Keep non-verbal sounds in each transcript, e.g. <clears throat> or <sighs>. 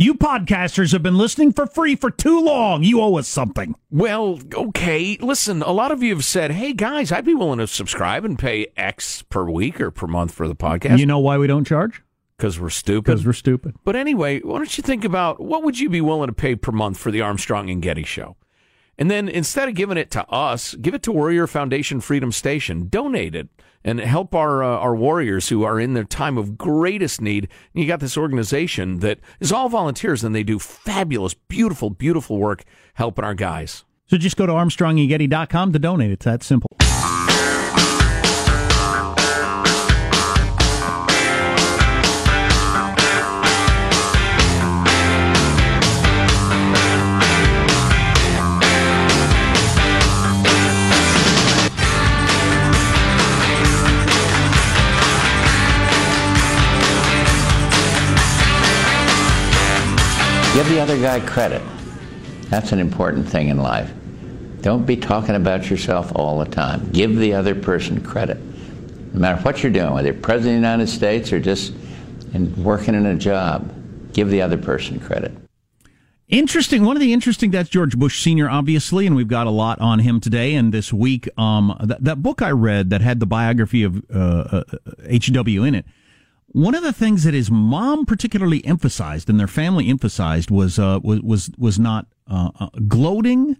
You podcasters have been listening for free for too long. You owe us something. Well, okay. Listen, a lot of you have said, hey, guys, I'd be willing to subscribe and pay X per week or per month for the podcast. You know why we don't charge? Because we're stupid. Because we're stupid. But anyway, why don't you think about what would you be willing to pay per month for the Armstrong and Getty show? And then instead of giving it to us, give it to Warrior Foundation Freedom Station. Donate it and help our uh, our warriors who are in their time of greatest need. And you got this organization that is all volunteers and they do fabulous, beautiful, beautiful work helping our guys. So just go to armstrongandgetty.com to donate. It's that simple. Other guy credit. That's an important thing in life. Don't be talking about yourself all the time. Give the other person credit. No matter what you're doing, whether you're president of the United States or just in working in a job, give the other person credit. Interesting. One of the interesting, that's George Bush Sr., obviously, and we've got a lot on him today and this week. Um, that, that book I read that had the biography of uh, uh, H.W. in it one of the things that his mom particularly emphasized and their family emphasized was uh, was was was not uh, uh, gloating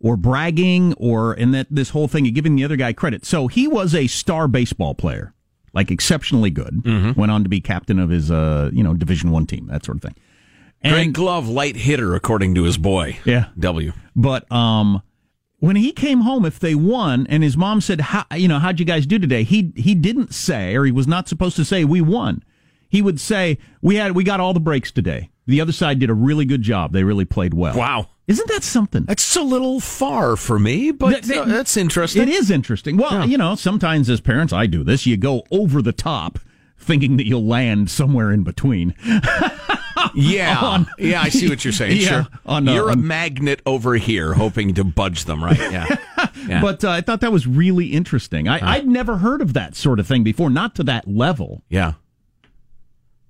or bragging or and that this whole thing of giving the other guy credit. So he was a star baseball player, like exceptionally good. Mm-hmm. Went on to be captain of his uh, you know Division One team, that sort of thing. And, Great glove, light hitter, according to his boy. Yeah, W. But um, when he came home, if they won, and his mom said, How, "You know, how'd you guys do today?" He he didn't say, or he was not supposed to say, "We won." He would say, "We had we got all the breaks today. The other side did a really good job. They really played well." Wow. Isn't that something? That's a little far for me, but uh, that's interesting. It is interesting. Well, yeah. you know, sometimes as parents, I do this. You go over the top, thinking that you'll land somewhere in between. <laughs> yeah, <laughs> on, yeah, I see what you're saying. <laughs> Yeah, sure, on, uh, you're a magnet over here, hoping to budge them, right? Yeah, <laughs> yeah. but uh, I thought that was really interesting. I, uh. I'd never heard of that sort of thing before, not to that level. Yeah,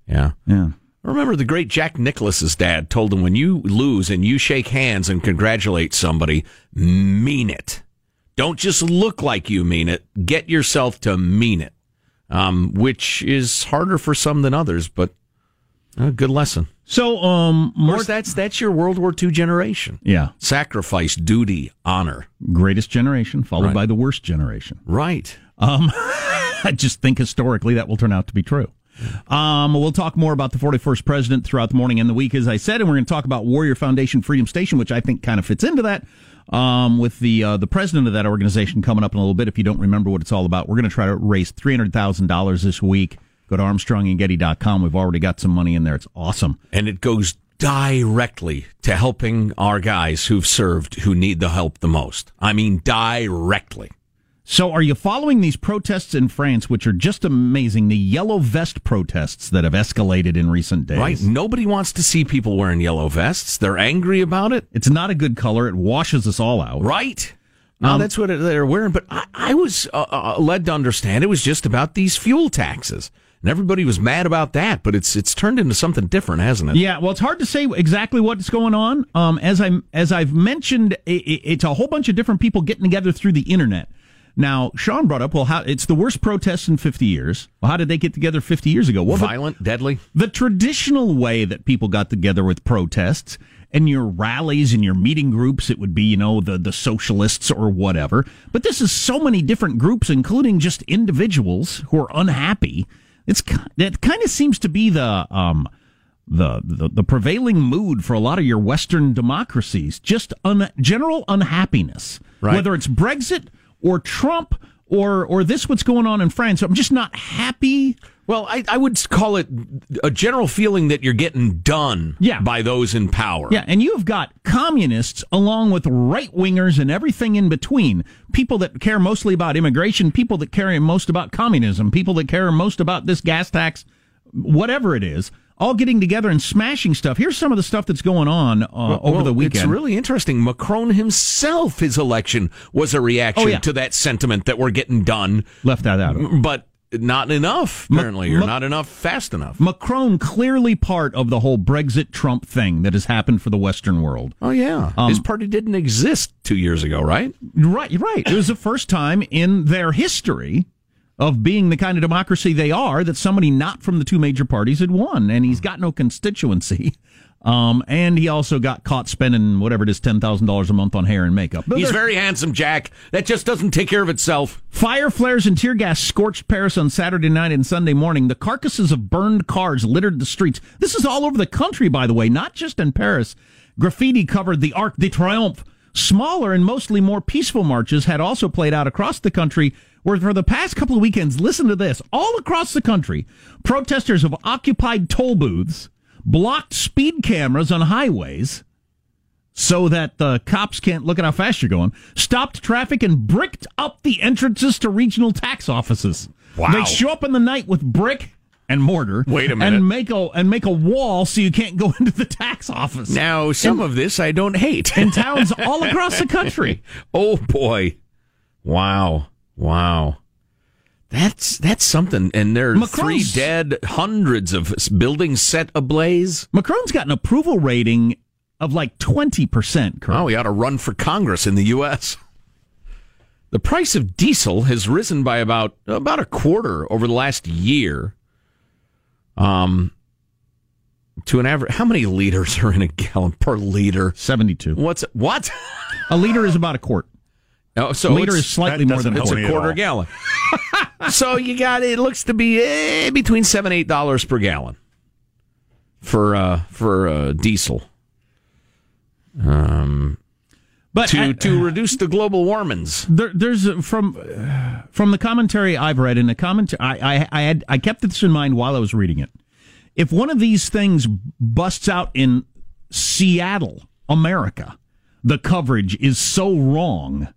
yeah, yeah. remember the great Jack Nicklaus's dad told him when you lose and you shake hands and congratulate somebody, mean it. Don't just look like you mean it. Get yourself to mean it. Um, which is harder for some than others, but a good lesson. So, um, more that's that's your World War II generation. Yeah, sacrifice, duty, honor. Greatest generation, followed right. by the worst generation. Right. Um, <laughs> I just think historically that will turn out to be true. Um, we'll talk more about the 41st president throughout the morning and the week, as I said, and we're going to talk about Warrior Foundation Freedom Station, which I think kind of fits into that. Um, with the uh, the president of that organization coming up in a little bit. If you don't remember what it's all about, we're going to try to raise three hundred thousand dollars this week. Go to ArmstrongandGetty.com. We've already got some money in there. It's awesome, and it goes directly to helping our guys who've served who need the help the most. I mean, directly. So, are you following these protests in France, which are just amazing? The yellow vest protests that have escalated in recent days. Right. Nobody wants to see people wearing yellow vests. They're angry about it. It's not a good color. It washes us all out. Right. No, um, that's what they're wearing. But I, I was uh, uh, led to understand it was just about these fuel taxes and everybody was mad about that. But it's it's turned into something different, hasn't it? Yeah. Well, it's hard to say exactly what's going on. Um, as I as I've mentioned, it, it's a whole bunch of different people getting together through the internet. Now, Sean brought up, well, how it's the worst protest in 50 years. Well, how did they get together 50 years ago? Well, Violent, the, deadly. The traditional way that people got together with protests and your rallies and your meeting groups, it would be, you know, the, the socialists or whatever. But this is so many different groups, including just individuals who are unhappy. It's it kind of seems to be the um, the, the, the prevailing mood for a lot of your Western democracies. Just un, general unhappiness, right. whether it's Brexit or Trump or or this what's going on in France. I'm just not happy. Well, I, I would call it a general feeling that you're getting done yeah. by those in power. Yeah, and you've got communists along with right wingers and everything in between. People that care mostly about immigration, people that care most about communism, people that care most about this gas tax, whatever it is all getting together and smashing stuff. Here's some of the stuff that's going on uh, well, over well, the weekend. It's really interesting. Macron himself, his election was a reaction oh, yeah. to that sentiment that we're getting done. Left that out. But not enough, apparently, Ma- or not enough fast enough. Macron clearly part of the whole Brexit Trump thing that has happened for the Western world. Oh yeah, um, his party didn't exist two years ago, right? Right, right. It was the first time in their history of being the kind of democracy they are that somebody not from the two major parties had won, and he's got no constituency. <laughs> Um, and he also got caught spending whatever it is, ten thousand dollars a month on hair and makeup. But He's very handsome, Jack. That just doesn't take care of itself. Fire flares and tear gas scorched Paris on Saturday night and Sunday morning. The carcasses of burned cars littered the streets. This is all over the country, by the way, not just in Paris. Graffiti covered the Arc de Triomphe. Smaller and mostly more peaceful marches had also played out across the country where for the past couple of weekends, listen to this, all across the country, protesters have occupied toll booths, blocked speed cameras on highways so that the cops can't look at how fast you're going, stopped traffic and bricked up the entrances to regional tax offices. Wow. They show up in the night with brick and mortar. Wait a minute. And make a and make a wall so you can't go <laughs> into the tax office. Now, some in, of this I don't hate. in towns <laughs> all across the country. oh boy. Wow. Wow. That's that's something, and there are Macron's, three dead, hundreds of buildings set ablaze. Macron's got an approval rating of like twenty percent. Oh, he ought to run for Congress in the U.S. The price of diesel has risen by about about a quarter over the last year. Um, to an average, how many liters are in a gallon per liter? Seventy-two. What's what? a liter is about a quart. Oh, so a liter is slightly more than it's a quarter gallon. <laughs> so you got it looks to be eh, between seven eight dollars per gallon for uh, for uh, diesel. Um, but to to reduce the global warmings. There, there's from from the commentary I've read in the commentary I, I I had I kept this in mind while I was reading it. If one of these things busts out in Seattle, America, the coverage is so wrong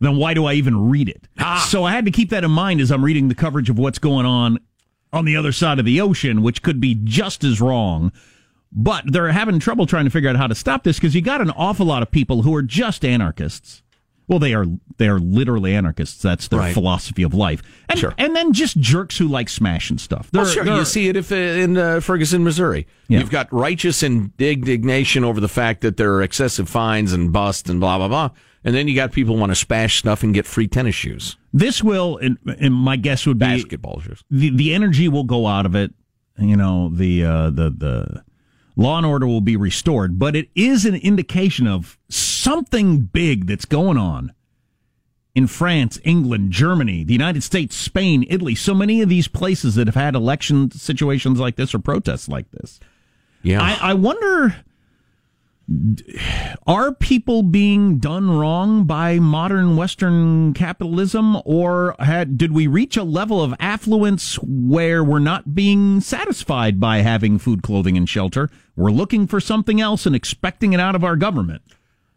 then why do I even read it? Ah. So I had to keep that in mind as I'm reading the coverage of what's going on on the other side of the ocean, which could be just as wrong. But they're having trouble trying to figure out how to stop this because you got an awful lot of people who are just anarchists. Well, they are they are literally anarchists. That's their right. philosophy of life. And, sure. and then just jerks who like smashing stuff. Well, sure. You see it if uh, in uh, Ferguson, Missouri. Yeah. You've got righteous indignation over the fact that there are excessive fines and busts and blah blah blah. And then you got people want to spash stuff and get free tennis shoes. This will, and, my guess would be basketball shoes. The the energy will go out of it. You know, the uh, the the law and order will be restored. But it is an indication of something big that's going on in France, England, Germany, the United States, Spain, Italy, so many of these places that have had election situations like this or protests like this. Yeah. I, I wonder are people being done wrong by modern Western capitalism, or had, did we reach a level of affluence where we're not being satisfied by having food, clothing, and shelter? We're looking for something else and expecting it out of our government.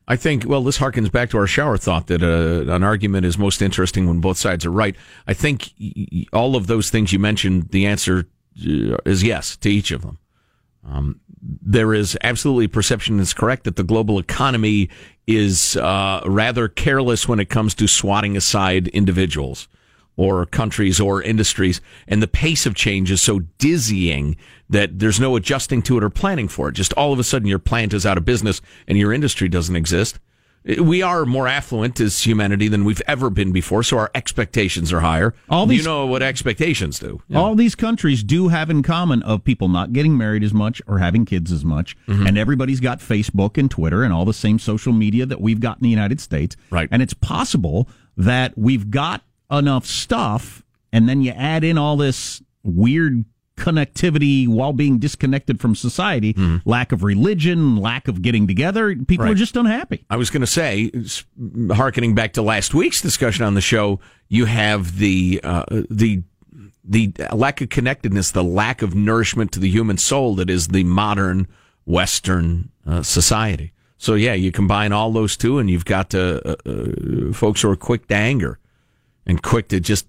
I think, well, this harkens back to our shower thought that uh, an argument is most interesting when both sides are right. I think all of those things you mentioned, the answer uh, is yes to each of them. Um, there is absolutely perception that's correct that the global economy is uh, rather careless when it comes to swatting aside individuals or countries or industries. And the pace of change is so dizzying that there's no adjusting to it or planning for it. Just all of a sudden your plant is out of business and your industry doesn't exist. We are more affluent as humanity than we've ever been before, so our expectations are higher. All these, you know what expectations do. Yeah. All these countries do have in common of people not getting married as much or having kids as much, mm-hmm. and everybody's got Facebook and Twitter and all the same social media that we've got in the United States. Right. And it's possible that we've got enough stuff, and then you add in all this weird connectivity while being disconnected from society, mm. lack of religion, lack of getting together. People right. are just unhappy. I was going to say, harkening back to last week's discussion on the show, you have the uh, the the lack of connectedness, the lack of nourishment to the human soul that is the modern Western uh, society. So yeah, you combine all those two, and you've got uh, uh folks who are quick to anger and quick to just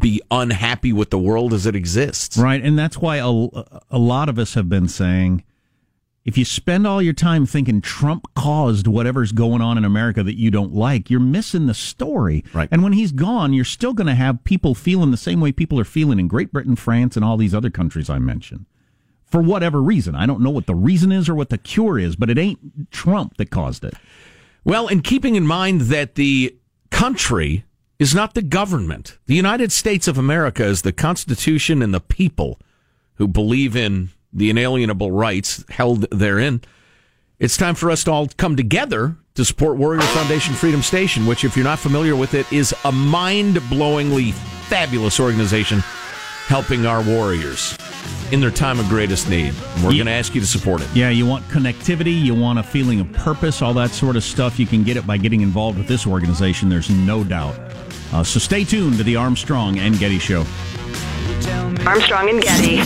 be unhappy with the world as it exists. Right. And that's why a, a lot of us have been saying if you spend all your time thinking Trump caused whatever's going on in America that you don't like, you're missing the story. Right. And when he's gone, you're still going to have people feeling the same way people are feeling in Great Britain, France, and all these other countries I mentioned. For whatever reason. I don't know what the reason is or what the cure is, but it ain't Trump that caused it. Well, and keeping in mind that the country is not the government. The United States of America is the Constitution and the people who believe in the inalienable rights held therein. It's time for us to all come together to support Warrior Foundation Freedom Station, which, if you're not familiar with it, is a mind blowingly fabulous organization helping our warriors in their time of greatest need. We're going to ask you to support it. Yeah, you want connectivity, you want a feeling of purpose, all that sort of stuff. You can get it by getting involved with this organization, there's no doubt. Uh, so stay tuned to the Armstrong and Getty Show. Armstrong and Getty.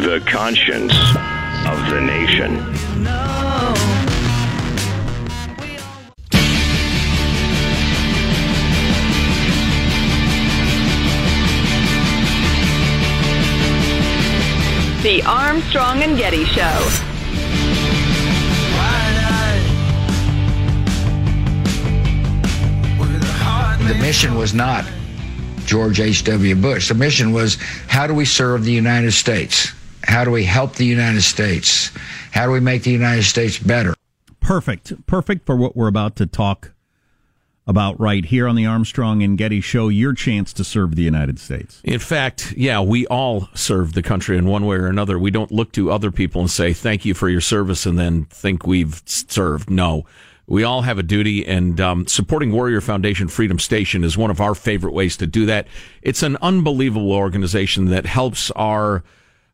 The conscience of the nation. The Armstrong and Getty Show. The mission was not George H.W. Bush. The mission was how do we serve the United States? How do we help the United States? How do we make the United States better? Perfect. Perfect for what we're about to talk about right here on the Armstrong and Getty show, your chance to serve the United States. In fact, yeah, we all serve the country in one way or another. We don't look to other people and say, thank you for your service and then think we've served. No. We all have a duty, and um, supporting Warrior Foundation Freedom Station is one of our favorite ways to do that. It's an unbelievable organization that helps our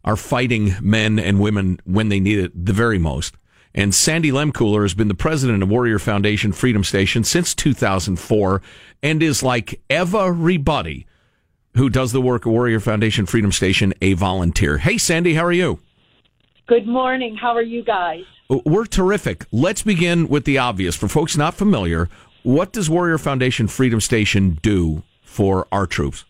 our fighting men and women when they need it the very most. And Sandy Lehmkuhler has been the president of Warrior Foundation Freedom Station since 2004 and is like everybody who does the work of Warrior Foundation Freedom Station a volunteer. Hey, Sandy, how are you? Good morning. How are you guys? We're terrific. Let's begin with the obvious. For folks not familiar, what does Warrior Foundation Freedom Station do for our troops?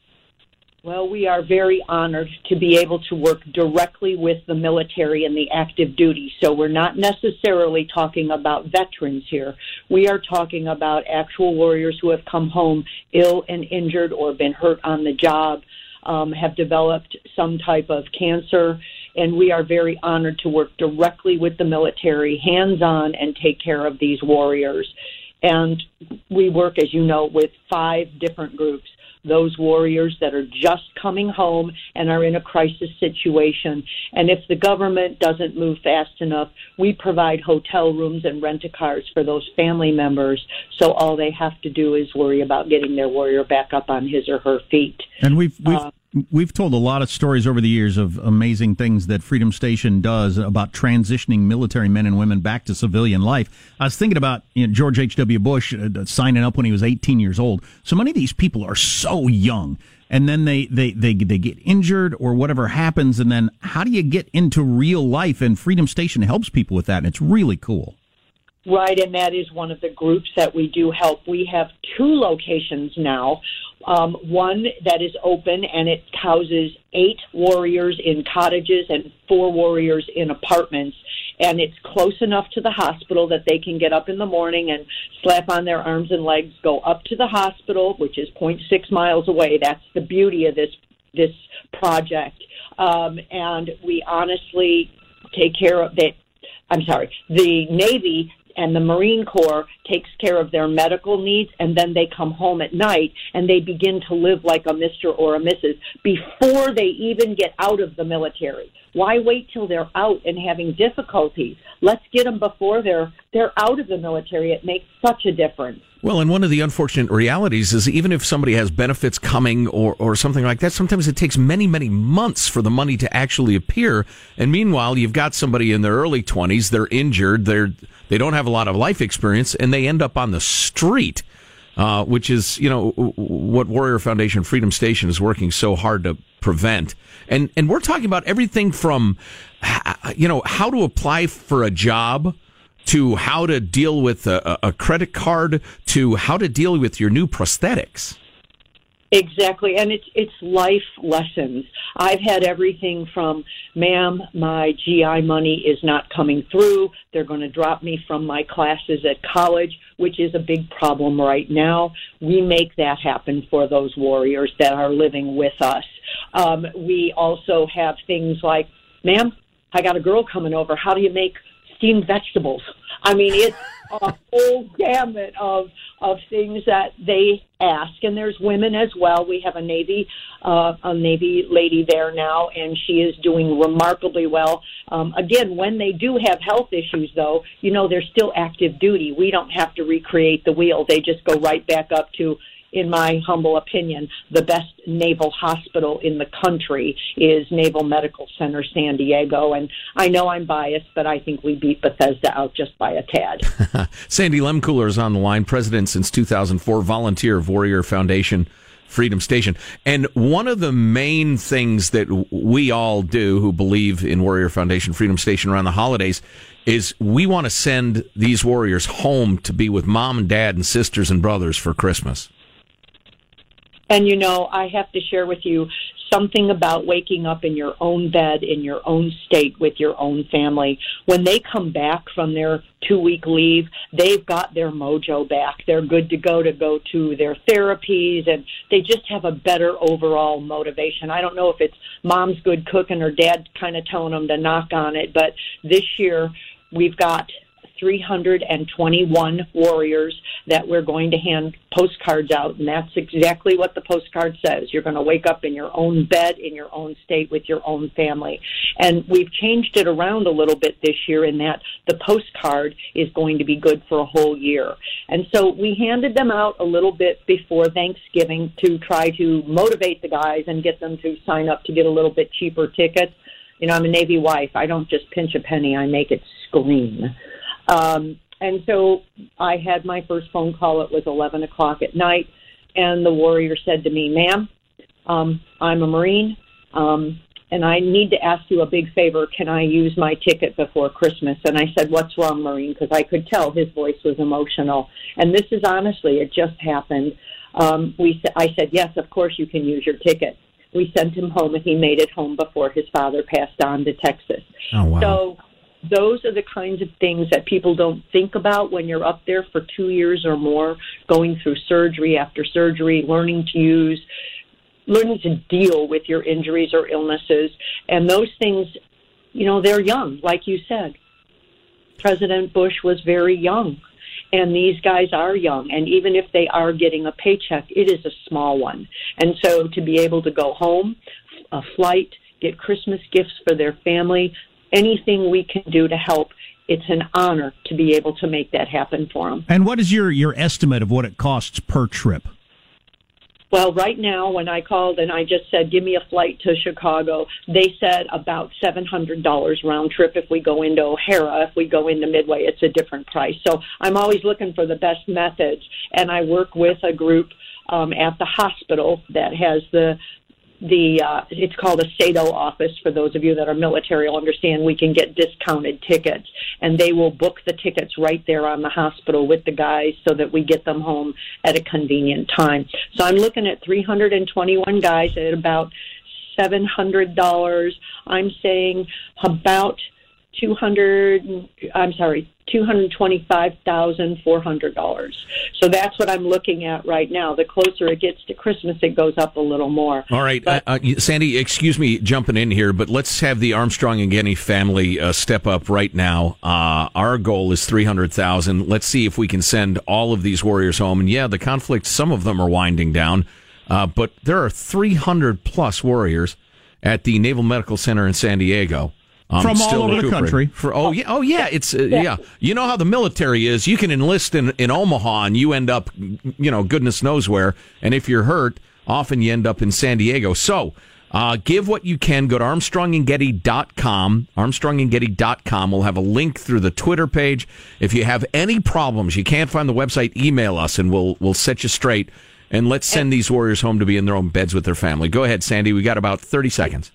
Well, we are very honored to be able to work directly with the military and the active duty. So we're not necessarily talking about veterans here. We are talking about actual warriors who have come home ill and injured or been hurt on the job, um, have developed some type of cancer, and we are very honored to work directly with the military, hands on, and take care of these warriors. And we work, as you know, with five different groups those warriors that are just coming home and are in a crisis situation. And if the government doesn't move fast enough, we provide hotel rooms and rent a cars for those family members. So all they have to do is worry about getting their warrior back up on his or her feet. And we've, we've uh, we've told a lot of stories over the years of amazing things that Freedom Station does about transitioning military men and women back to civilian life. I was thinking about you know, George H.W. Bush uh, signing up when he was 18 years old. So many of these people are so young. And then they, they, they, they get injured or whatever happens. And then how do you get into real life? And Freedom Station helps people with that. And it's really cool. Right, and that is one of the groups that we do help. We have two locations now um, one that is open and it houses eight warriors in cottages and four warriors in apartments. And it's close enough to the hospital that they can get up in the morning and slap on their arms and legs, go up to the hospital, which is 0.6 miles away. That's the beauty of this this project. Um, and we honestly take care of that. I'm sorry, the Navy and the Marine Corps takes care of their medical needs, and then they come home at night and they begin to live like a Mr. or a Mrs. before they even get out of the military. Why wait till they're out and having difficulties? Let's get them before they're they're out of the military. It makes such a difference. Well, and one of the unfortunate realities is even if somebody has benefits coming or, or something like that, sometimes it takes many, many months for the money to actually appear. And meanwhile, you've got somebody in their early 20s, they're injured, they're, they don't have a lot of life experience, and they end up on the street. Uh, which is, you know, what Warrior Foundation Freedom Station is working so hard to prevent. And and we're talking about everything from, you know, how to apply for a job to how to deal with a, a credit card to how to deal with your new prosthetics. Exactly, and it's it's life lessons. I've had everything from, "Ma'am, my GI money is not coming through. They're going to drop me from my classes at college, which is a big problem right now." We make that happen for those warriors that are living with us. Um, we also have things like, "Ma'am, I got a girl coming over. How do you make steamed vegetables?" I mean, it's a whole gamut of of things that they ask, and there's women as well. We have a Navy uh, a Navy lady there now, and she is doing remarkably well. Um, again, when they do have health issues, though, you know they're still active duty. We don't have to recreate the wheel; they just go right back up to in my humble opinion, the best naval hospital in the country is Naval Medical Center San Diego. And I know I'm biased, but I think we beat Bethesda out just by a tad. <laughs> Sandy Lehmkuhler is on the line, president since 2004, volunteer of Warrior Foundation. Freedom Station. And one of the main things that we all do who believe in Warrior Foundation Freedom Station around the holidays is we want to send these warriors home to be with mom and dad and sisters and brothers for Christmas. And you know, I have to share with you something about waking up in your own bed, in your own state, with your own family. When they come back from their two week leave, they've got their mojo back. They're good to go to go to their therapies and they just have a better overall motivation. I don't know if it's mom's good cooking or dad kind of telling them to knock on it, but this year we've got 321 warriors that we're going to hand postcards out, and that's exactly what the postcard says. You're going to wake up in your own bed, in your own state, with your own family. And we've changed it around a little bit this year in that the postcard is going to be good for a whole year. And so we handed them out a little bit before Thanksgiving to try to motivate the guys and get them to sign up to get a little bit cheaper tickets. You know, I'm a Navy wife. I don't just pinch a penny, I make it scream. Um, and so I had my first phone call. It was 11 o'clock at night. And the warrior said to me, ma'am, um, I'm a Marine. Um, and I need to ask you a big favor. Can I use my ticket before Christmas? And I said, What's wrong, Marine? Because I could tell his voice was emotional. And this is honestly, it just happened. Um, we, I said, Yes, of course you can use your ticket. We sent him home, and he made it home before his father passed on to Texas. Oh, wow. So those are the kinds of things that people don't think about when you're up there for two years or more, going through surgery after surgery, learning to use, learning to deal with your injuries or illnesses. And those things, you know, they're young, like you said. President Bush was very young. And these guys are young, and even if they are getting a paycheck, it is a small one. And so to be able to go home, a flight, get Christmas gifts for their family, anything we can do to help, it's an honor to be able to make that happen for them. And what is your, your estimate of what it costs per trip? Well, right now, when I called and I just said, give me a flight to Chicago, they said about $700 round trip if we go into O'Hare. If we go into Midway, it's a different price. So I'm always looking for the best methods. And I work with a group um, at the hospital that has the the uh, it's called a SATO office for those of you that are military will understand we can get discounted tickets and they will book the tickets right there on the hospital with the guys so that we get them home at a convenient time. So I'm looking at 321 guys at about $700. I'm saying about 200 I'm sorry, $225,400. So that's what I'm looking at right now. The closer it gets to Christmas, it goes up a little more. All right. But, uh, uh, Sandy, excuse me jumping in here, but let's have the Armstrong and Getty family uh, step up right now. Uh, our goal is 300,000. Let's see if we can send all of these warriors home. And yeah, the conflict, some of them are winding down, uh, but there are 300 plus warriors at the Naval Medical Center in San Diego. Um, From all over the country. For oh yeah, oh yeah, it's uh, yeah. You know how the military is. You can enlist in in Omaha and you end up, you know, goodness knows where. And if you're hurt, often you end up in San Diego. So. Uh, give what you can. Go to ArmstrongandGetty.com. ArmstrongandGetty.com. We'll have a link through the Twitter page. If you have any problems, you can't find the website, email us and we'll we'll set you straight. And let's send these warriors home to be in their own beds with their family. Go ahead, Sandy. We got about 30 seconds.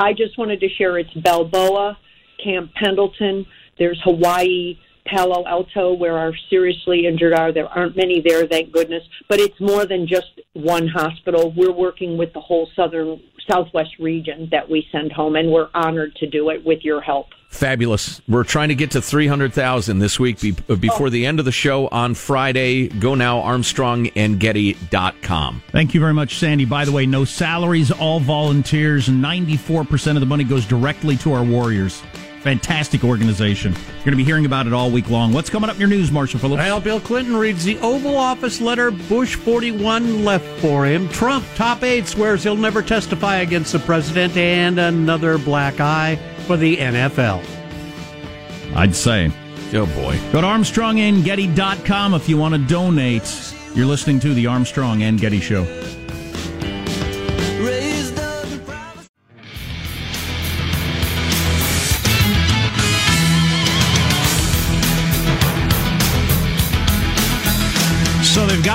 I just wanted to share it's Balboa, Camp Pendleton. There's Hawaii, Palo Alto, where our seriously injured are. There aren't many there, thank goodness. But it's more than just one hospital. We're working with the whole southern, southwest region that we send home, and we're honored to do it with your help. Fabulous. We're trying to get to 300,000 this week be, uh, before oh. the end of the show on Friday. Go now, ArmstrongandGetty.com. Thank you very much, Sandy. By the way, no salaries, all volunteers. 94% of the money goes directly to our Warriors. Fantastic organization. You're going to be hearing about it all week long. What's coming up in your news, Marshall Phillips? Well, Bill Clinton reads the Oval Office letter Bush 41 left for him. Trump, top aide, swears he'll never testify against the president, and another black eye for the NFL. I'd say. Oh, boy. Go to ArmstrongandGetty.com if you want to donate. You're listening to The Armstrong and Getty Show.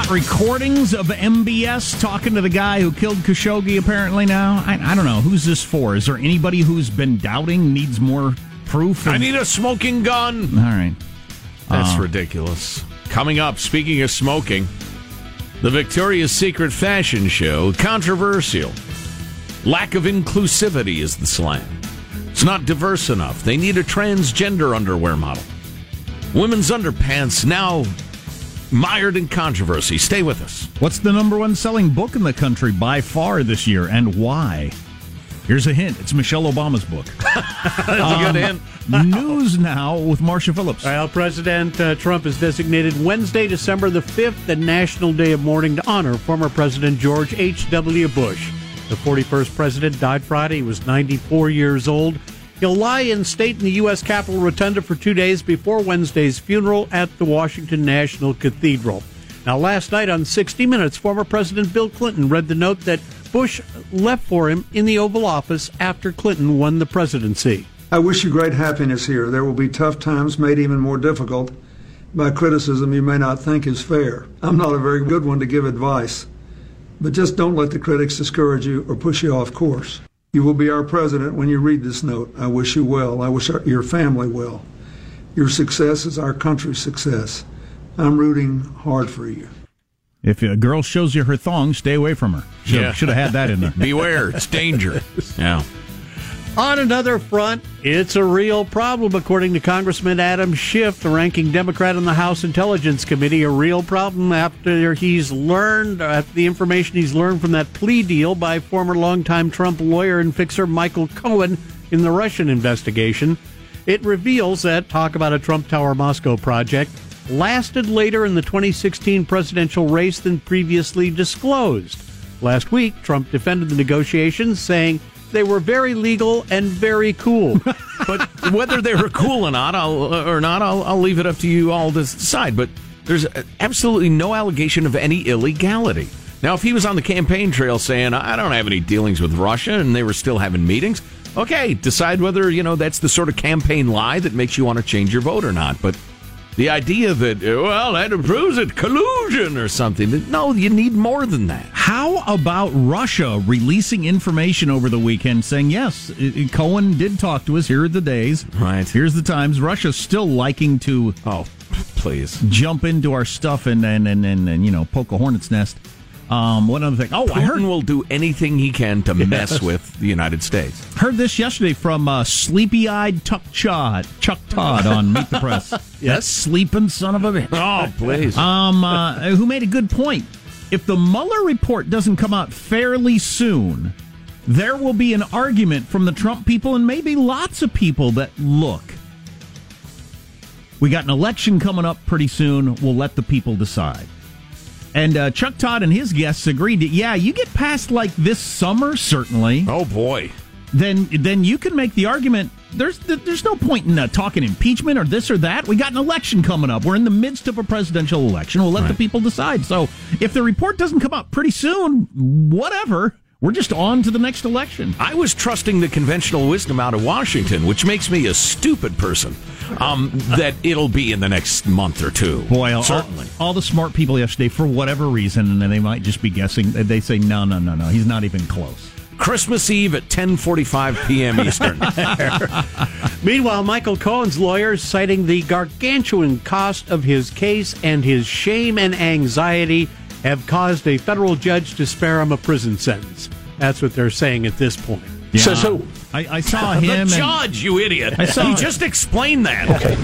Got recordings of MBS talking to the guy who killed Khashoggi. Apparently now, I, I don't know who's this for. Is there anybody who's been doubting needs more proof? Of... I need a smoking gun. All right, that's uh, ridiculous. Coming up, speaking of smoking, the Victoria's Secret fashion show controversial. Lack of inclusivity is the slang. It's not diverse enough. They need a transgender underwear model. Women's underpants now mired in controversy. Stay with us. What's the number one selling book in the country by far this year and why? Here's a hint. It's Michelle Obama's book. <laughs> That's um, a good hint. news now with Marcia Phillips. Well, President uh, Trump has designated Wednesday, December the 5th, the National Day of Mourning to honor former President George H.W. Bush. The 41st president died Friday. He was 94 years old. He'll lie in state in the U.S. Capitol Rotunda for two days before Wednesday's funeral at the Washington National Cathedral. Now, last night on 60 Minutes, former President Bill Clinton read the note that Bush left for him in the Oval Office after Clinton won the presidency. I wish you great happiness here. There will be tough times made even more difficult by criticism you may not think is fair. I'm not a very good one to give advice, but just don't let the critics discourage you or push you off course. You will be our president when you read this note. I wish you well. I wish our, your family well. Your success is our country's success. I'm rooting hard for you. If a girl shows you her thong, stay away from her. Should, yeah. should have had that in there. <laughs> Beware, it's danger. <laughs> Yeah. On another front, it's a real problem, according to Congressman Adam Schiff, the ranking Democrat on the House Intelligence Committee. A real problem after he's learned, after the information he's learned from that plea deal by former longtime Trump lawyer and fixer Michael Cohen in the Russian investigation. It reveals that talk about a Trump Tower Moscow project lasted later in the 2016 presidential race than previously disclosed. Last week, Trump defended the negotiations, saying they were very legal and very cool. <laughs> but whether they were cool or not, I'll, uh, or not, I'll, I'll leave it up to you all to decide. But there's uh, absolutely no allegation of any illegality. Now, if he was on the campaign trail saying, I don't have any dealings with Russia, and they were still having meetings, okay, decide whether, you know, that's the sort of campaign lie that makes you want to change your vote or not. But the idea that, uh, well, that proves it, collusion or something. No, you need more than that. How about Russia releasing information over the weekend saying, yes, Cohen did talk to us. Here are the days. Right. Here's the times. Russia's still liking to. Oh, please. Jump into our stuff and, and, and, and, and you know, poke a hornet's nest. Um, one other thing. Oh, Putin I heard will do anything he can to Yes. mess with the United States. heard this yesterday from uh, sleepy-eyed Chuck Todd, Chuck Todd on Meet the Press. <laughs> That sleeping son of a bitch. Oh, please. Um, uh, who made a good point. If the Mueller report doesn't come out fairly soon, there will be an argument from the Trump people and maybe lots of people that look. We got an election coming up pretty soon. We'll let the people decide. And uh, Chuck Todd and his guests agreed that yeah, you get past like this summer certainly. Oh boy. Then then you can make the argument. There's there's no point in uh, talking impeachment or this or that. We got an election coming up. We're in the midst of a presidential election. We'll let the people decide. So if the report doesn't come out pretty soon, whatever. We're just on to the next election. I was trusting the conventional wisdom out of Washington, which makes me a stupid person. Um, that it'll be in the next month or two. Boy, all, certainly. all the smart people yesterday, for whatever reason, and they might just be guessing. They say, no, no, no, no. He's not even close. Christmas Eve at 10:45 p.m. Eastern. <laughs> Meanwhile, Michael Cohen's lawyers citing the gargantuan cost of his case and his shame and anxiety have caused a federal judge to spare him a prison sentence. That's what they're saying at this point. Yeah. I, I saw <laughs> him. the and- judge, you idiot. I saw he it. just explained that. Okay.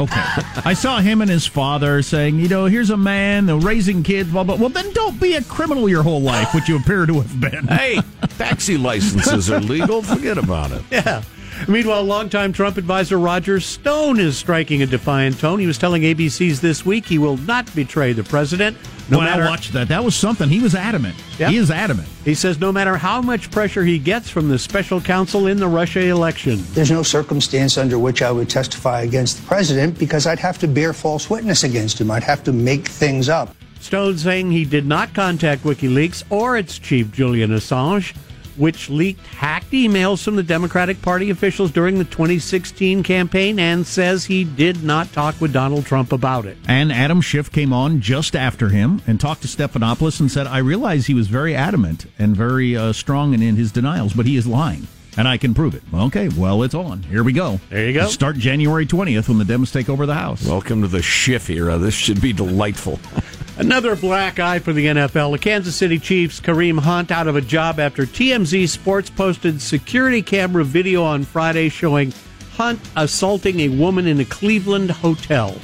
Okay. I saw him and his father saying, you know, here's a man raising kids, blah, blah. Well, then don't be a criminal your whole life, which you appear to have been. Hey, taxi licenses are legal. Forget about it. <laughs> Yeah. Meanwhile, longtime Trump advisor Roger Stone is striking a defiant tone. He was telling ABC's This Week he will not betray the president. No Well, I watched that. That was something. He was adamant. Yep. He is adamant. He says no matter how much pressure he gets from the special counsel in the Russia election. There's no circumstance under which I would testify against the president because I'd have to bear false witness against him. I'd have to make things up. Stone saying he did not contact WikiLeaks or its chief Julian Assange, which leaked hacked emails from the Democratic Party officials during the 2016 campaign and says he did not talk with Donald Trump about it. And Adam Schiff came on just after him and talked to Stephanopoulos and said, I realize he was very adamant and very uh, strong in, in his denials, but he is lying. And I can prove it. Okay, well, it's on. Here we go. There you go. Start January 20th when the Dems take over the House. Welcome to the Schiff era. This should be delightful. <laughs> Another black eye for the NFL. The Kansas City Chiefs' Kareem Hunt out of a job after TMZ Sports posted security camera video on Friday showing Hunt assaulting a woman in a Cleveland hotel.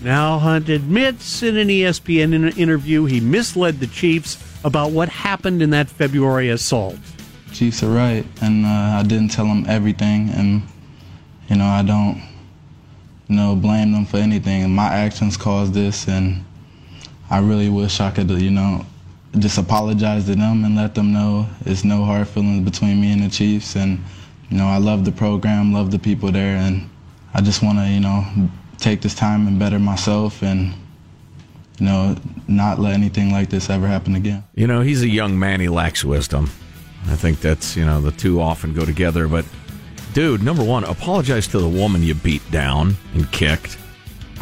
Now, Hunt admits in an ESPN interview he misled the Chiefs about what happened in that February assault. Chiefs are right, and uh, I didn't tell them everything, and you know I don't, you know, blame them for anything. My actions caused this, and I really wish I could, you know, just apologize to them and let them know it's no hard feelings between me and the Chiefs, and you know I love the program, love the people there, and I just want to, you know, take this time and better myself, and you know, not let anything like this ever happen again. You know, he's a young man. He lacks wisdom. I think that's, you know, the two often go together. But, dude, number one, apologize to the woman you beat down and kicked.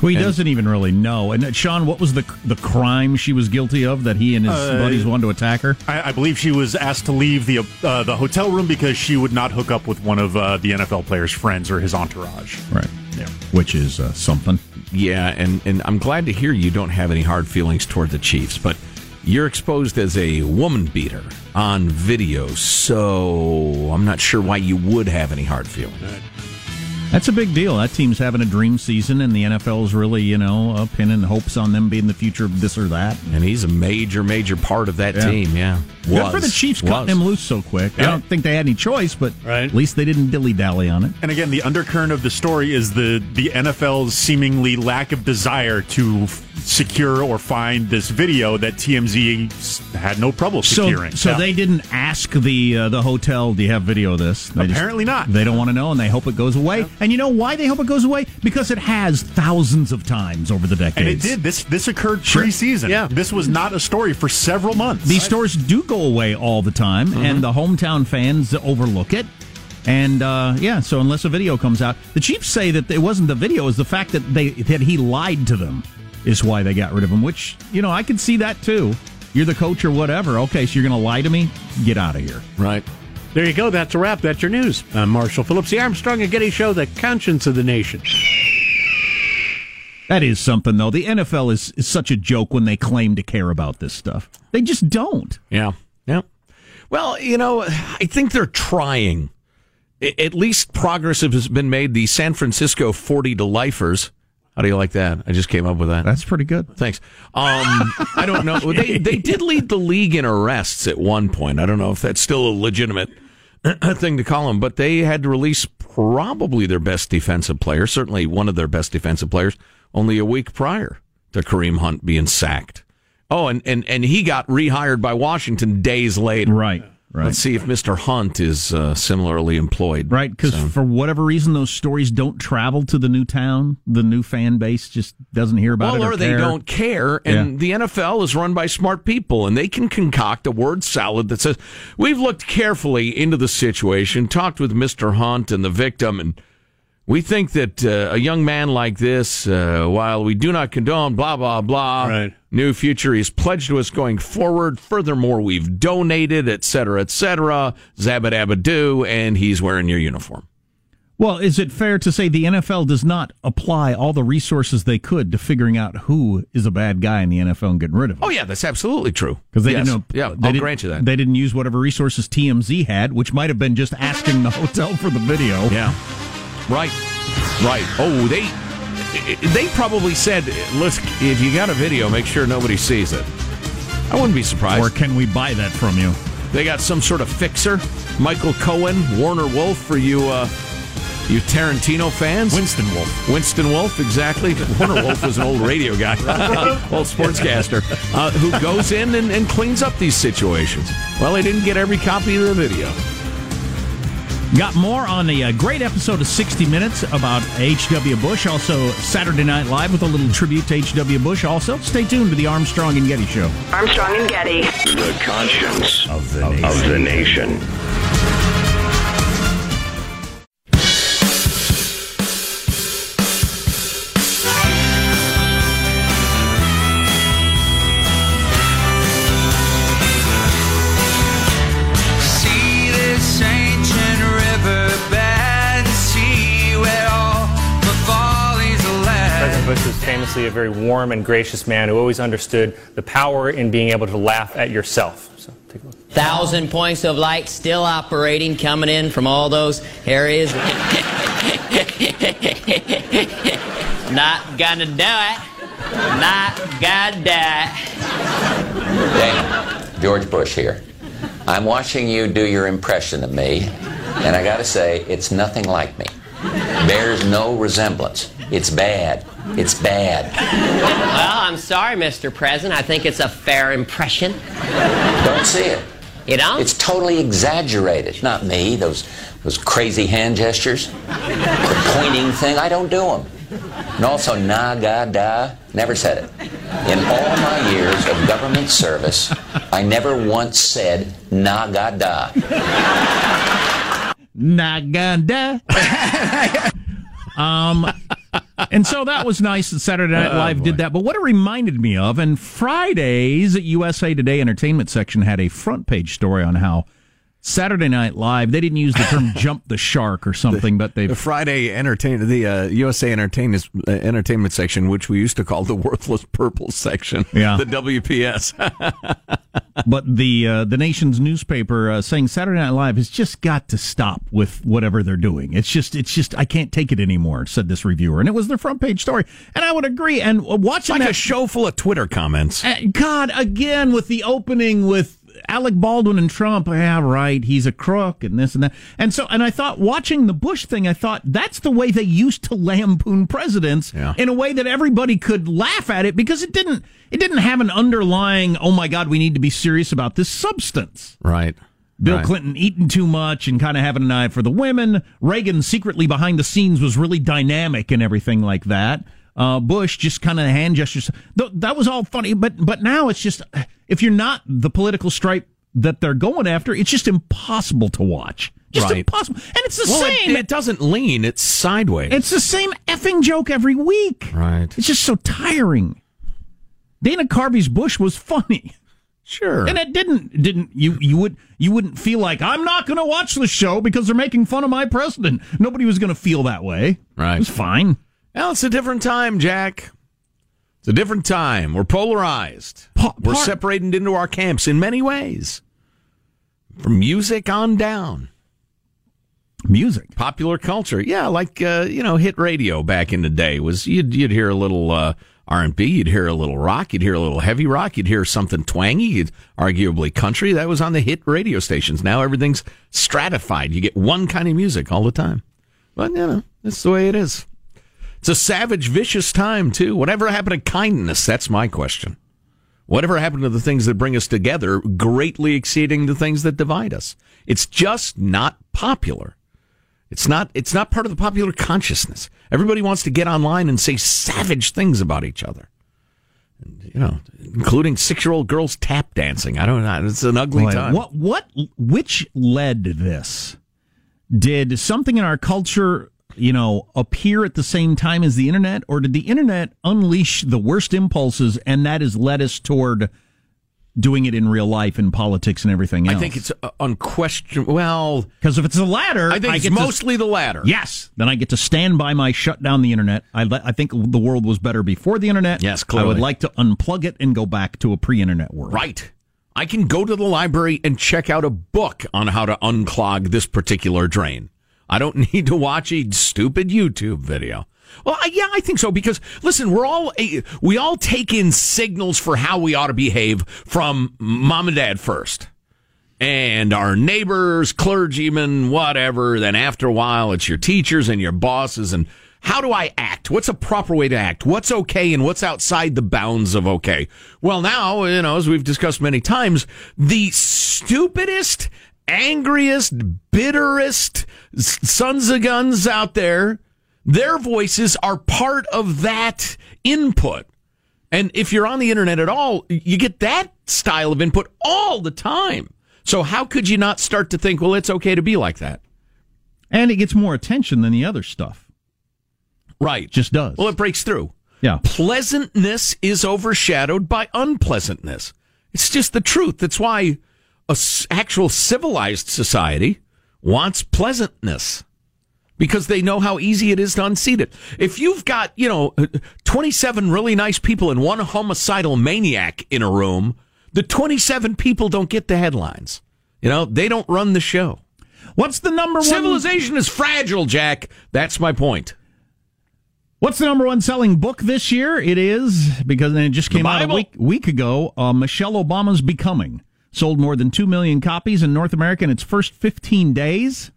Well, he And- doesn't even really know. And uh, Sean, what was the the crime she was guilty of that he and his Uh, buddies wanted to attack her? I, I believe she was asked to leave the uh, the hotel room because she would not hook up with one of uh, the NFL player's friends or his entourage. Right. Yeah. Which is uh, something. Yeah, and, and I'm glad to hear you don't have any hard feelings toward the Chiefs, but you're exposed as a woman beater on video, so I'm not sure why you would have any hard feelings. That's a big deal. That team's having a dream season, and the NFL's really, you know, uh, pinning hopes on them being the future of this or that. And he's a major, major part of that Yeah. team. Yeah, Good for the Chiefs Was. cutting him loose so quick. I don't think they had any choice, but at least they didn't dilly dally on it. And again, the undercurrent of the story is the the NFL's seemingly lack of desire to f- secure or find this video that TMZ had no trouble So, securing. so Yeah. they didn't ask the uh, the hotel, "Do you have video of this?" They just- Apparently not. They don't want to know, and they hope it goes away. And you know why they hope it goes away? Because it has thousands of times over the decades. and it did. This this occurred Sure. preseason. Yeah. this was not a story for several months. These stories do go away all the time, Mm-hmm. and the hometown fans overlook it. And uh, yeah, so unless a video comes out, the Chiefs say that it wasn't the video; it was the fact that they that he lied to them is why they got rid of him. Which you know I can see that too. You're the coach or whatever. Okay, so you're going to lie to me? Get out of here. Right. There you go. That's a wrap. That's your news. I'm Marshall Phillips, the Armstrong and Getty Show, the conscience of the nation. That is something though. The NFL is, is such a joke when they claim to care about this stuff. They just don't. Yeah. Yeah. Well, you know, I think they're trying. I- At least progress has been made. The San Francisco 40 to lifers. How do you like that? I just came up with that. That's pretty good. Thanks. Um, I don't know. They they did lead the league in arrests at one point. I don't know if that's still a legitimate <clears throat> thing to call them, but they had to release probably their best defensive player, certainly one of their best defensive players, only a week prior to Kareem Hunt being sacked. Oh, and, and, and he got rehired by Washington days later. Right. Right. Let's see if Mr. Hunt is uh, similarly employed. Right, because So- for whatever reason, those stories don't travel to the new town. The new fan base just doesn't hear about well, it. or, they care. don't care. And the NFL is run by smart people, and they can concoct a word salad that says, We've looked carefully into the situation, talked with Mr. Hunt and the victim, and we think that uh, a young man like this, uh, while we do not condone blah, blah, blah, new future, he's pledged to us going forward. Furthermore, we've donated, et cetera, et cetera, zabba and he's wearing your uniform. Well, is it fair to say the NFL does not apply all the resources they could to figuring out who is a bad guy in the NFL and getting rid of him? Oh, yeah, that's absolutely true. Because they Yes. didn't. Yeah, they I'll didn't- grant you that. They didn't use whatever resources TMZ had, which might have been just asking the hotel for the video. Yeah. Right. Right. Oh, they they probably said, "Listen, if you got a video, make sure nobody sees it." I wouldn't be surprised. Or can we buy that from you? They got some sort of fixer, Michael Cohen, Warner Wolf for you uh you Tarantino fans. Winston Wolf. Winston Wolf, exactly. <laughs> Warner Wolf was an old radio guy, <laughs> old sportscaster, uh, who goes in and, and cleans up these situations. Well, they didn't get every copy of the video. Got more on the uh, great episode of 60 Minutes about H.W. Bush. Also, Saturday Night Live with a little tribute to H.W. Bush. Also, stay tuned to the Armstrong and Getty Show. Armstrong and Getty. The conscience of the nation. Of the nation. Very warm and gracious man who always understood the power in being able to laugh at yourself. So take a look. Thousand points of light still operating, coming in from all those areas. <laughs> Not gonna do it. Not gonna do it. Dana, George Bush here. I'm watching you do your impression of me, and I gotta say, it's nothing like me. Bears no resemblance. It's bad. It's bad. Well, I'm sorry, Mr. President. I think it's a fair impression. Don't see it. You don't? It's totally exaggerated. Not me, those those crazy hand gestures. The pointing thing, I don't do them. And also, na, ga, da, never said it. In all my years of government service, I never once said na, ga, da. Naganda. <laughs> um, and so that was nice that Saturday Night Oh, Live did that. But what it reminded me of, and Friday's USA Today Entertainment section had a front page story on how Saturday Night Live. They didn't use the term <laughs> "jump the shark" or something, but they The Friday entertain the uh, USA Entertainment uh, Entertainment section, which we used to call the worthless purple section, <laughs> Yeah. the WPS. <laughs> but the uh, the nation's newspaper uh, saying Saturday Night Live has just got to stop with whatever they're doing. It's just it's just I can't take it anymore," said this reviewer, and it was their front page story. And I would agree. And watching like that a show full of Twitter comments. Uh, God, again with the opening with Alec Baldwin and Trump. Yeah, right. He's a crook and this and that. And so, and I thought watching the Bush thing, I thought that's the way they used to lampoon presidents in a way that everybody could laugh at it because it didn't. It didn't have an underlying. Oh my God, we need to be serious about this substance. Right. Bill Right. Clinton eating too much and kind of having an eye for the women. Reagan secretly behind the scenes was really dynamic and everything like that. Uh, Bush just kind of hand gestures. Th- That was all funny, but but now it's just if you're not the political stripe that they're going after, it's just impossible to watch. Just Right. impossible. And it's the well, it- same. It, doesn't lean; it's sideways. it's the same effing joke every week. right. It's just so tiring. Dana Carvey's Bush was funny. Sure. And it didn't didn't you you would you wouldn't feel like I'm not going to watch the show because they're making fun of my president. Nobody was going to feel that way. Right. It was fine. Well, it's a different time, Jack. It's a different time. We're polarized. We're part- separated into our camps in many ways. From music on down. Music. Popular culture. Yeah, like uh, you know, hit radio back in the day was you'd you'd hear a little uh, R&B, you'd hear a little rock, you'd hear a little heavy rock, you'd hear something twangy, you'd, arguably country. That was on the hit radio stations. Now everything's stratified. You get one kind of music all the time. But you know, that's the way it is. It's a savage, vicious time, too. Whatever happened to kindness? That's my question. Whatever happened to the things that bring us together, greatly exceeding the things that divide us? It's just not popular. It's not. It's not part of the popular consciousness. Everybody wants to get online and say savage things about each other. And, you know, including six-year-old girls tap dancing. I don't know. It's an ugly Boy, time. What what which led this? Did something in our culture, you know, appear at the same time as the internet or did the internet unleash the worst impulses and that has led us toward doing it in real life in politics and everything else? I think it's uh, unquestionable. Well, because if it's the latter, I think it's get to- mostly the latter. Yes, then I get to stand by my shut down the internet. I le- I think the world was better before the internet. Yes, clearly. I would like to unplug it and go back to a pre-internet world. Right. I can go to the library and check out a book on how to unclog this particular drain. I don't <laughs> need to watch a stupid YouTube video. Well, yeah, I think so because listen, we're all eh, we all take in signals for how we ought to behave from mom and dad first. And our neighbors, clergymen, whatever, then after a while it's your teachers and your bosses and how do I act? What's a proper way to act? What's okay and what's outside the bounds of okay? Well, now, you know, as we've discussed many times, the stupidest, angriest, bitterest sons of guns out there, their voices are part of that input. And if you're on the internet at all, you get that style of input all the time. So how could you not start to think, well, it's okay to be like that? And it gets more attention than the other stuff. Right. Just does. Well, it breaks through. Yeah. Pleasantness is overshadowed by unpleasantness. It's just the truth. That's why a s- actual civilized society wants pleasantness because they know how easy it is to unseat it. If you've got, you know, 27 really nice people and one homicidal maniac in a room, the 27 people don't get the headlines. You know, they don't run the show. What's the number one? Civilization is fragile, Jack. That's my point. What's the number one selling book this year? It is because it just came out a week week ago. Uh, Michelle Obama's Becoming sold more than two million copies in North America in its first 15 days.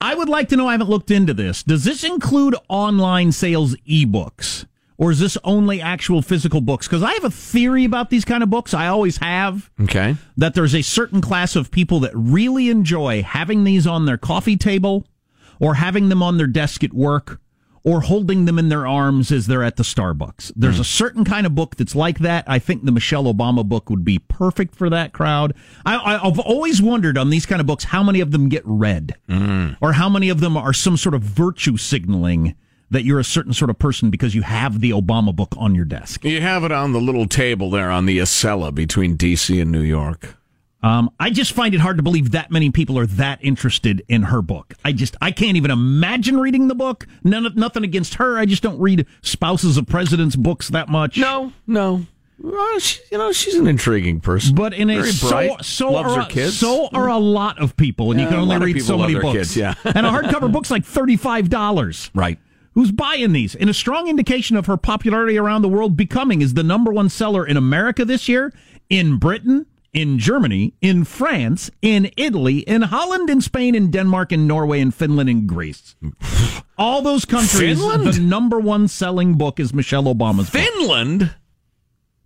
I would like to know. I haven't looked into this. Does this include online sales ebooks, or is this only actual physical books? Because I have a theory about these kind of books. I always have Okay. that there's a certain class of people that really enjoy having these on their coffee table or having them on their desk at work or holding them in their arms as they're at the Starbucks. There's hmm. a certain kind of book that's like that. I think the Michelle Obama book would be perfect for that crowd. I, I, I've always wondered on these kind of books how many of them get read hmm. or how many of them are some sort of virtue signaling that you're a certain sort of person because you have the Obama book on your desk. You have it on the little table there on the Acela between D.C. and New York. Um, I just find it hard to believe that many people are that interested in her book. I just I can't even imagine reading the book. None, nothing against her. I just don't read spouses of presidents books that much. No, no. Well, she, you know, she's an intriguing person. But in a Very so bright, so loves are, her kids. so are a lot of people, and Yeah, you can only read so many books. kids, yeah. and a hardcover book's like thirty five dollars. Right. Who's buying these? And a strong indication of her popularity around the world, becoming is the number one seller in America this year, in Britain, in Germany, in France, in Italy, in Holland, in Spain, in Denmark, in Norway, in Finland, in Greece. All those countries, Finland? the number one selling book is Michelle Obama's book. Finland?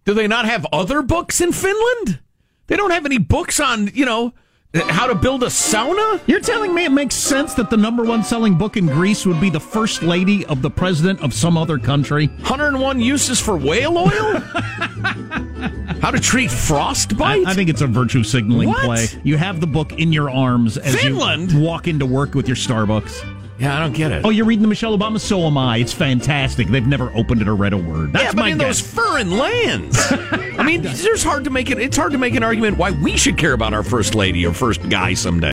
Do they not have other books in Finland? They don't have any books on, you know, how to build a sauna? You're telling me it makes sense that the number one selling book in Greece would be the first lady of the president of some other country? 101 uses for whale oil? <laughs> how to treat frostbite? I, I think it's a virtue signaling What? play. You have the book in your arms as Finland? you walk into work with your Starbucks. yeah, I don't get it. Oh, you're reading the Michelle Obama? So am I. It's fantastic. They've never opened it or read a word. That's yeah, but my in guess. those foreign lands. <laughs> I mean, there's hard to make it. It's hard to make an argument why we should care about our first lady or first guy someday.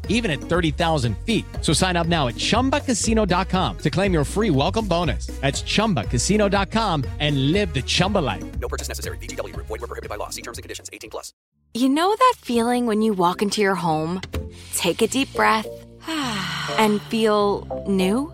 even at 30,000 feet. So sign up now at chumbacasino.com to claim your free welcome bonus. That's chumbacasino.com and live the Chumba life. No purchase necessary. VGW Group. Void were prohibited by law. See terms and conditions. 18 plus. You know that feeling when you walk into your home, take a deep breath, <sighs> and feel new?